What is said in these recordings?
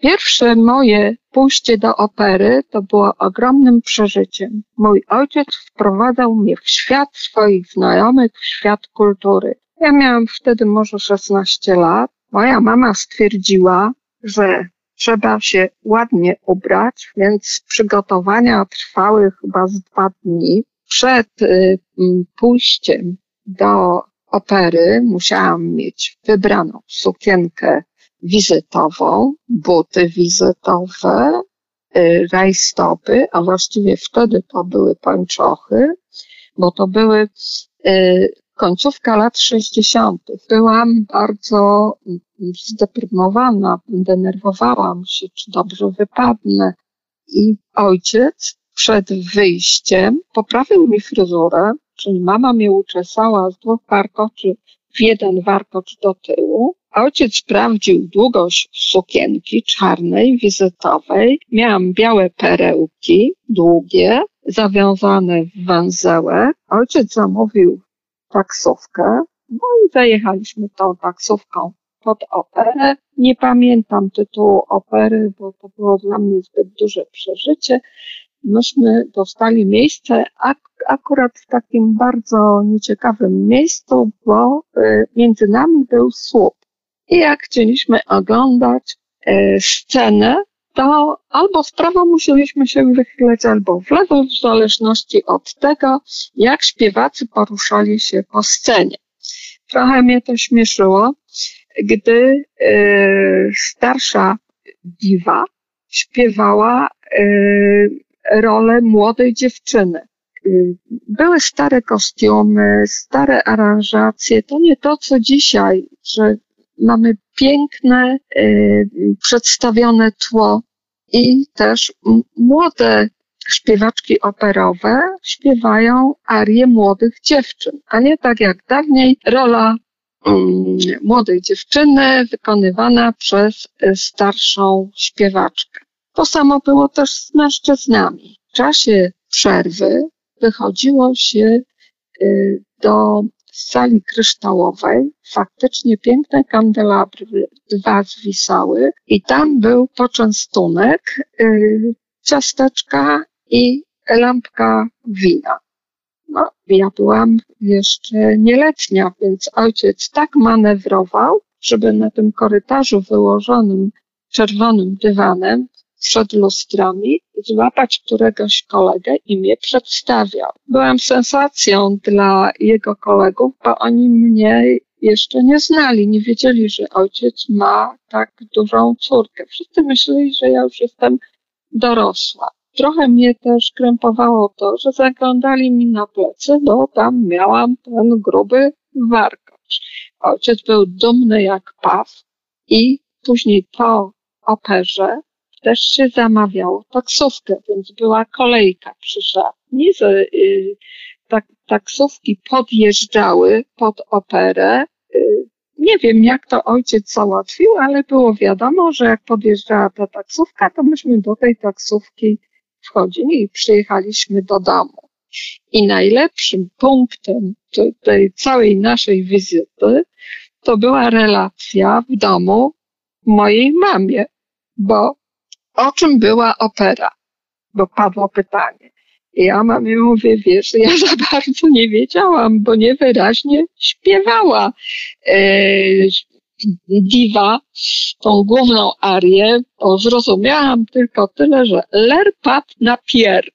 Pierwsze moje pójście do opery to było ogromnym przeżyciem. Mój ojciec wprowadzał mnie w świat swoich znajomych, w świat kultury. Ja miałam wtedy może 16 lat. Moja mama stwierdziła, że trzeba się ładnie ubrać, więc przygotowania trwały chyba z dwa dni. Przed y, pójściem do opery musiałam mieć wybraną sukienkę wizytową, buty wizytowe, y, rajstopy, a właściwie wtedy to były pończochy, bo to były y, końcówka lat 60. Byłam bardzo zdeprymowana, denerwowałam się, czy dobrze wypadnę. I ojciec przed wyjściem poprawił mi fryzurę, czyli mama mnie uczesała z dwóch warkoczy w jeden warkocz do tyłu. Ojciec sprawdził długość sukienki czarnej, wizytowej. Miałam białe perełki, długie, zawiązane w węzełek. Ojciec zamówił taksówkę, no i zajechaliśmy tą taksówką pod operę. Nie pamiętam tytułu opery, bo to było dla mnie zbyt duże przeżycie. Myśmy dostali miejsce ak akurat w takim bardzo nieciekawym miejscu, bo y, między nami był słup. I jak chcieliśmy oglądać y, scenę, to albo w prawo musieliśmy się wychylać, albo w lewo, w zależności od tego, jak śpiewacy poruszali się po scenie. Trochę mnie to śmieszyło, gdy y, starsza diwa śpiewała y, rolę młodej dziewczyny. Y, były stare kostiumy, stare aranżacje. To nie to, co dzisiaj, że mamy piękne, y, przedstawione tło i też młode śpiewaczki operowe śpiewają arie młodych dziewczyn, a nie tak jak dawniej rola um, młodej dziewczyny wykonywana przez y, starszą śpiewaczkę. To samo było też z mężczyznami. W czasie przerwy wychodziło się y, do sali kryształowej. Faktycznie piękne kandelabry dwa zwisały i tam był poczęstunek, y, ciasteczka i lampka wina. No, ja byłam jeszcze nieletnia, więc ojciec tak manewrował, żeby na tym korytarzu wyłożonym czerwonym dywanem przed lustrami, złapać któregoś kolegę i mnie przedstawiał. Byłam sensacją dla jego kolegów, bo oni mnie jeszcze nie znali, nie wiedzieli, że ojciec ma tak dużą córkę. Wszyscy myśleli, że ja już jestem dorosła. Trochę mnie też krępowało to, że zaglądali mi na plecy, bo tam miałam ten gruby warkocz. Ojciec był dumny jak paw i później po operze też się zamawiało taksówkę, więc była kolejka przy szatni. Y, tak, taksówki podjeżdżały pod operę. Y, nie wiem, jak to ojciec załatwił, ale było wiadomo, że jak podjeżdżała ta taksówka, to myśmy do tej taksówki wchodzili i przyjechaliśmy do domu. I najlepszym punktem tej całej naszej wizyty to była relacja w domu mojej mamie, bo o czym była opera? Bo padło pytanie. I ja mamie mówię, wiesz, ja za bardzo nie wiedziałam, bo niewyraźnie śpiewała e, diwa, tą główną arię, bo zrozumiałam tylko tyle, że ler padł na pier.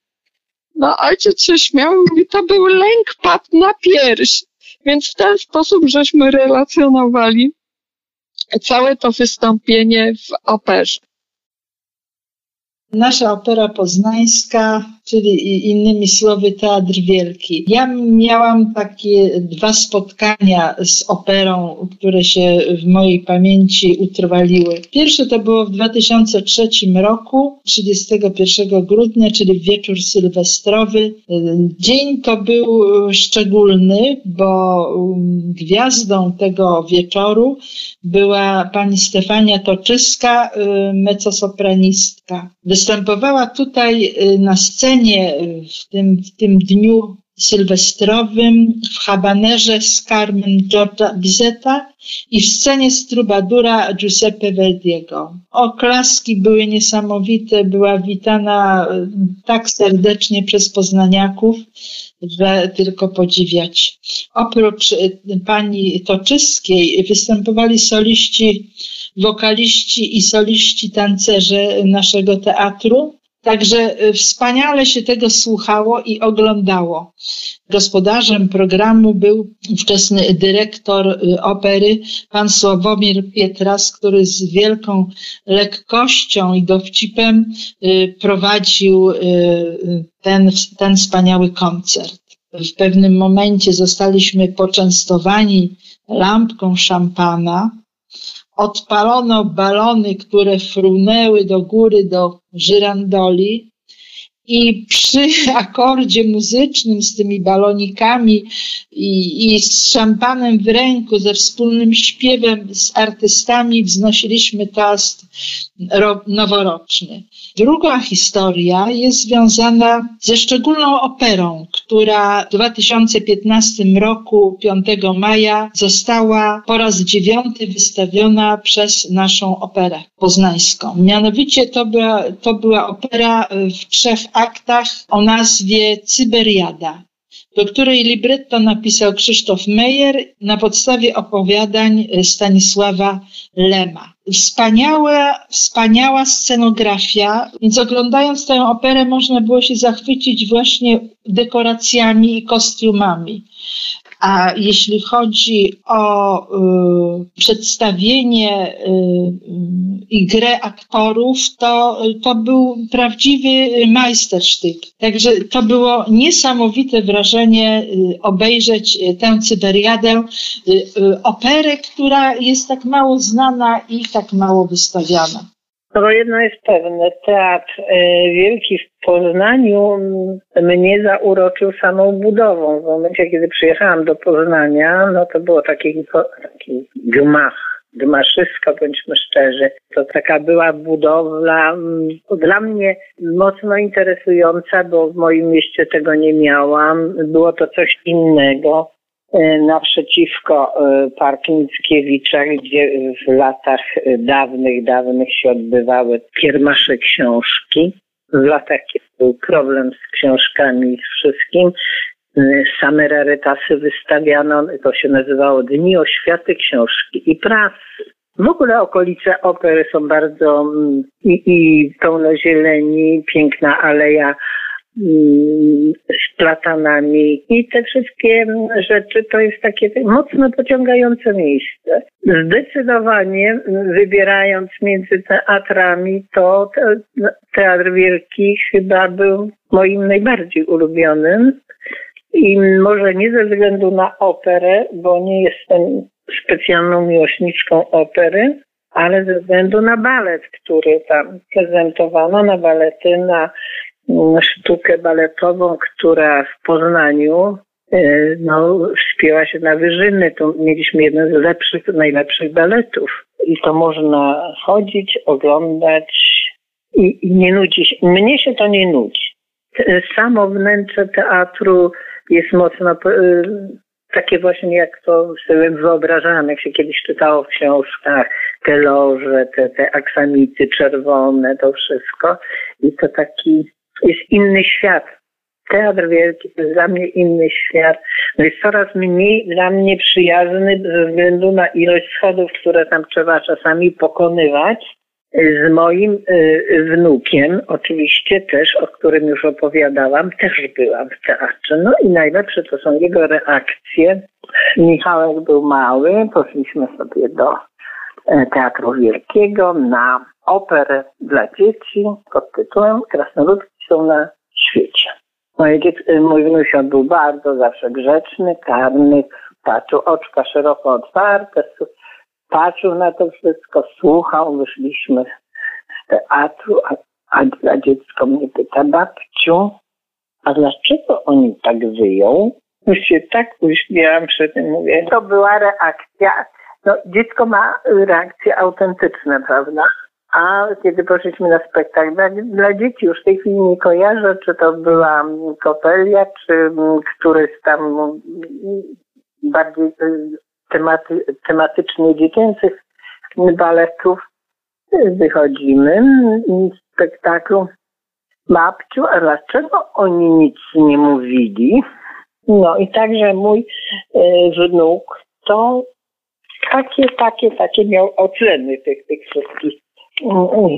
No ojciec się śmiał i mówi, to był lęk padł na pierś. Więc w ten sposób żeśmy relacjonowali całe to wystąpienie w operze. Nasza opera poznańska, czyli innymi słowy Teatr Wielki. Ja miałam takie dwa spotkania z operą, które się w mojej pamięci utrwaliły. Pierwsze to było w 2003 roku, 31 grudnia, czyli wieczór sylwestrowy. Dzień to był szczególny, bo um, gwiazdą tego wieczoru była pani Stefania Toczyska, y, mezzosopranistka. Występowała tutaj y, na scenie y, w tym, w tym dniu sylwestrowym, w habanerze z Carmen Georgia Bizeta i w scenie z Trubadura Giuseppe Verdiego. Oklaski były niesamowite, była witana e, tak serdecznie przez poznaniaków, że tylko podziwiać. Oprócz pani Toczyskiej występowali soliści, wokaliści i soliści tancerze naszego teatru. Także y, wspaniale się tego słuchało i oglądało. Gospodarzem programu był ówczesny dyrektor y, opery, pan Sławomir Pietras, który z wielką lekkością i dowcipem y, prowadził ten, ten wspaniały koncert. W pewnym momencie zostaliśmy poczęstowani lampką szampana, odpalono balony, które frunęły do góry do żyrandoli i przy akordzie muzycznym z tymi balonikami i, i, z szampanem w ręku, ze wspólnym śpiewem z artystami wznosiliśmy toast noworoczny. Druga historia jest związana ze szczególną operą, która w 2015 roku, 5 maja, została po raz dziewiąty wystawiona przez naszą operę poznańską. Mianowicie to była, to była opera w trzech aktach o nazwie Cyberiada do której libretto napisał Krzysztof Meyer na podstawie opowiadań Stanisława Lema. Wspaniała, wspaniała scenografia, więc oglądając tę operę można było się zachwycić właśnie dekoracjami i kostiumami. A jeśli chodzi o y, przedstawienie y, y, i grę aktorów, to, to był prawdziwy majstersztyk. Także to było niesamowite wrażenie y, obejrzeć y, tę Cyberiadę, y, operę, która jest tak mało znana i tak mało wystawiana. No jedno jest pewne, teatr e, wielki w Poznaniu mnie zauroczył samą budową. W momencie, kiedy przyjechałam do Poznania, no to było taki, taki gmach, gmaszysko, bądźmy szczerzy. To taka była budowla dla mnie mocno interesująca, bo w moim mieście tego nie miałam. Było to coś innego. E, naprzeciwko e, Park Mickiewicza, gdzie w latach dawnych, dawnych się odbywały kiermasze książki. W latach, kiedy był problem z książkami i z wszystkim, e, same rarytasy wystawiano, to się nazywało Dni Oświaty Książki i Prasy. W ogóle okolice opery są bardzo mm, i, i pełno zieleni, piękna aleja z platanami i te wszystkie rzeczy to jest takie mocno pociągające miejsce. Zdecydowanie wybierając między teatrami, to Teatr Wielki chyba był moim najbardziej ulubionym i może nie ze względu na operę, bo nie jestem specjalną miłośniczką opery, ale ze względu na balet, który tam prezentowano, na balety, na sztukę baletową, która w Poznaniu e, no, wspięła się na wyżyny. To mieliśmy jeden z lepszych, najlepszych baletów. I to można chodzić, oglądać i, i nie nudzi się. Mnie się to nie nudzi. Samo wnętrze teatru jest mocno e, takie właśnie, jak to sobie wyobrażamy, jak się kiedyś czytało w książkach, te loże, te, te aksamity czerwone, to wszystko. I to taki jest inny świat. Teatr Wielki to jest dla mnie inny świat. No jest coraz mniej dla mnie przyjazny ze względu na ilość schodów, które tam trzeba czasami pokonywać. Z moim y, wnukiem, oczywiście też, o którym już opowiadałam, też byłam w teatrze. No i najlepsze to są jego reakcje. Michałek był mały, poszliśmy sobie do e, Teatru Wielkiego na operę dla dzieci pod tytułem Krasnoludki są na świecie. Moje dziecko, mój wnusio był bardzo zawsze grzeczny, karny, patrzył oczka szeroko otwarte, patrzył na to wszystko, słuchał, wyszliśmy z teatru, a, a, a dziecko mnie pyta, babciu, a dlaczego oni tak wyją? Już się tak uśmiałam przy tym, mówię, to była reakcja, no dziecko ma reakcje autentyczne, prawda? A kiedy poszliśmy na spektakl dla, dla, dzieci, już w tej chwili nie kojarzę, czy to była Kopelia, czy któryś tam bardziej tematy, tematycznie dziecięcych baletów, wychodzimy z spektaklu. Babciu, a dlaczego oni nic nie mówili? No i także mój y, wnuk to takie, takie, takie miał oceny tych, tych wszystkich y,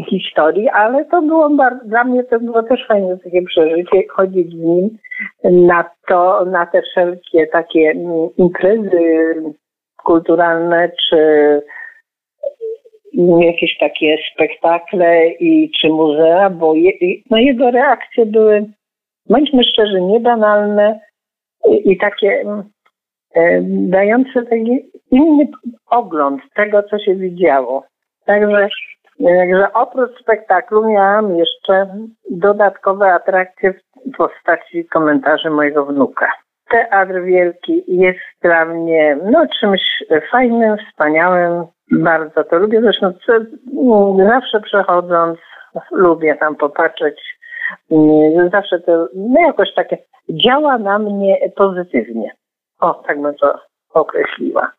historii, ale to było bardzo, dla mnie to było też fajne takie przeżycie, chodzić z nim na to, na te wszelkie takie mm, imprezy kulturalne, czy jakieś takie spektakle i czy muzea, bo je, no jego reakcje były, bądźmy szczerzy, niebanalne i, i takie e, dające taki inny ogląd tego, co się widziało. Także, także oprócz spektaklu miałam jeszcze dodatkowe atrakcje w postaci komentarzy mojego wnuka. Teatr Wielki jest dla mnie no, czymś fajnym, wspaniałym. Bardzo to lubię. Zresztą zawsze przechodząc, lubię tam popatrzeć. Zawsze to no, jakoś takie działa na mnie pozytywnie. O, tak bym to określiła.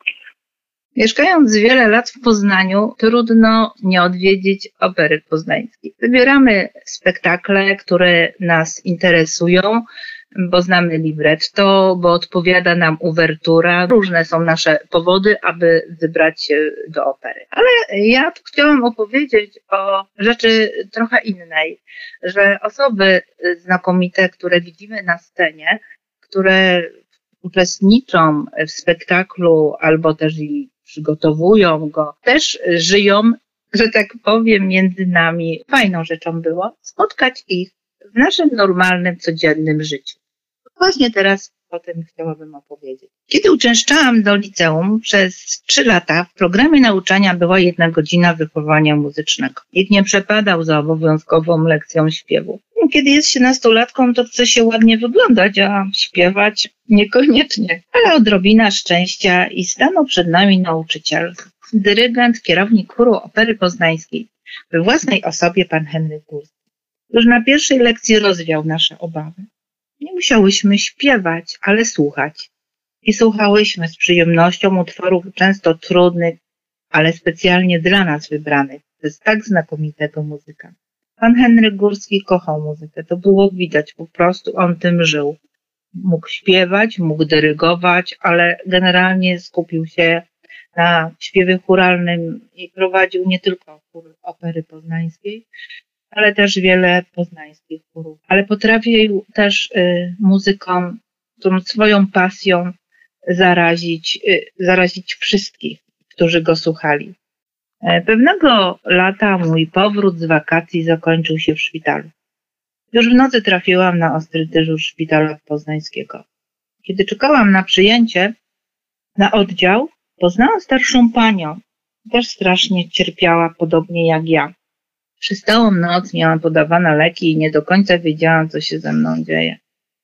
Mieszkając wiele lat w Poznaniu, trudno nie odwiedzić opery poznańskiej. Wybieramy spektakle, które nas interesują, bo znamy libretto, bo odpowiada nam uwertura. Różne są nasze powody, aby wybrać się do opery. Ale ja chciałam opowiedzieć o rzeczy trochę innej, że osoby znakomite, które widzimy na scenie, które uczestniczą w spektaklu albo też i przygotowują go, też żyją, że tak powiem, między nami. Fajną rzeczą było spotkać ich w naszym normalnym, codziennym życiu. Właśnie teraz o tym chciałabym opowiedzieć. Kiedy uczęszczałam do liceum przez trzy lata, w programie nauczania była jedna godzina wychowania muzycznego. Nikt nie przepadał za obowiązkową lekcją śpiewu. Kiedy jest się nastolatką, to chce się ładnie wyglądać, a śpiewać niekoniecznie. Ale odrobina szczęścia i stanął przed nami nauczyciel, dyrygent, kierownik chóru Opery Poznańskiej, we własnej osobie pan Henryk Górski. Już na pierwszej lekcji rozwiał nasze obawy. Nie musiałyśmy śpiewać, ale słuchać. I słuchałyśmy z przyjemnością utworów często trudnych, ale specjalnie dla nas wybranych przez tak znakomitego muzyka. Pan Henryk Górski kochał muzykę, to było widać, po prostu on tym żył. Mógł śpiewać, mógł dyrygować, ale generalnie skupił się na śpiewie churalnym i prowadził nie tylko opery poznańskiej, ale też wiele poznańskich chórów. Ale potrafił też y, muzyką, tą swoją pasją zarazić, y, zarazić wszystkich, którzy go słuchali. E, pewnego lata mój powrót z wakacji zakończył się w szpitalu. Już w nocy trafiłam na ostry dyżur szpitala poznańskiego. Kiedy czekałam na przyjęcie, na oddział, poznałam starszą panią. Też strasznie cierpiała, podobnie jak ja. Przez całą noc miałam podawane leki i nie do końca wiedziałam, co się ze mną dzieje.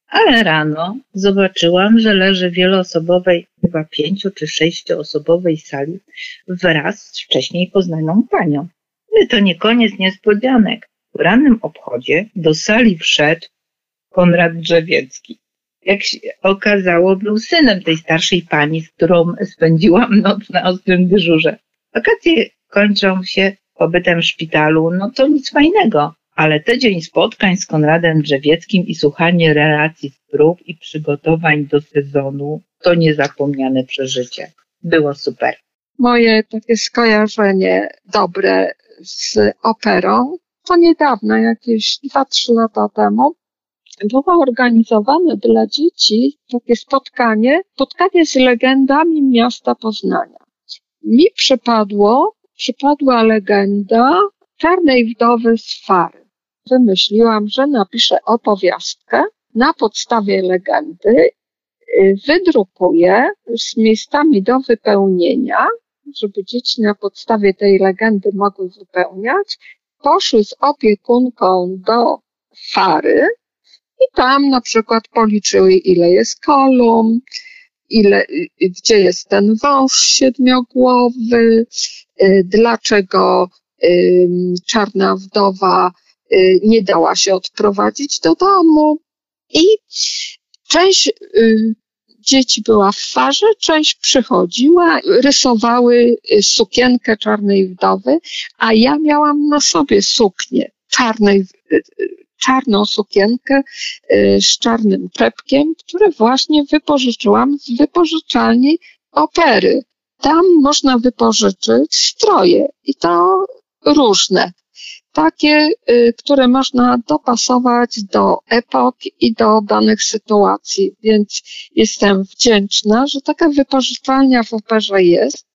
Ale rano zobaczyłam, że leży w wieloosobowej, chyba pięciu czy sześcioosobowej sali wraz z wcześniej poznaną panią. Ale to nie koniec niespodzianek. W rannym obchodzie do sali wszedł Konrad Drzewiecki. Jak się okazało, był synem tej starszej pani, z którą spędziłam noc na ostrym dyżurze. Wakacje kończą się pobytem w szpitalu, no to nic fajnego. Ale tydzień spotkań z Konradem Drzewieckim i słuchanie relacji z prób i przygotowań do sezonu to niezapomniane przeżycie. Było super. Moje takie skojarzenie dobre z operą to niedawno, jakieś 2-3 lata temu, było organizowane dla dzieci takie spotkanie, spotkanie z legendami miasta Poznania. Mi przypadło przypadła legenda czarnej wdowy z Fary. Wymyśliłam, że napiszę opowiastkę na podstawie legendy, y, wydrukuję z miejscami do wypełnienia, żeby dzieci na podstawie tej legendy mogły wypełniać. Poszły z opiekunką do Fary i tam na przykład policzyły, ile jest kolumn, ile, gdzie jest ten wąż siedmiogłowy, y, dlaczego czarna wdowa y, nie dała się odprowadzić do domu. I część y, dzieci była w farze, część przychodziła, rysowały y, sukienkę czarnej wdowy, a ja miałam na sobie suknię czarnej, czarną sukienkę z czarnym czepkiem, które właśnie wypożyczyłam z wypożyczalni opery. Tam można wypożyczyć stroje i to różne. Takie, y, które można dopasować do epok i do danych sytuacji. Więc jestem wdzięczna, że taka wypożyczalnia w operze jest.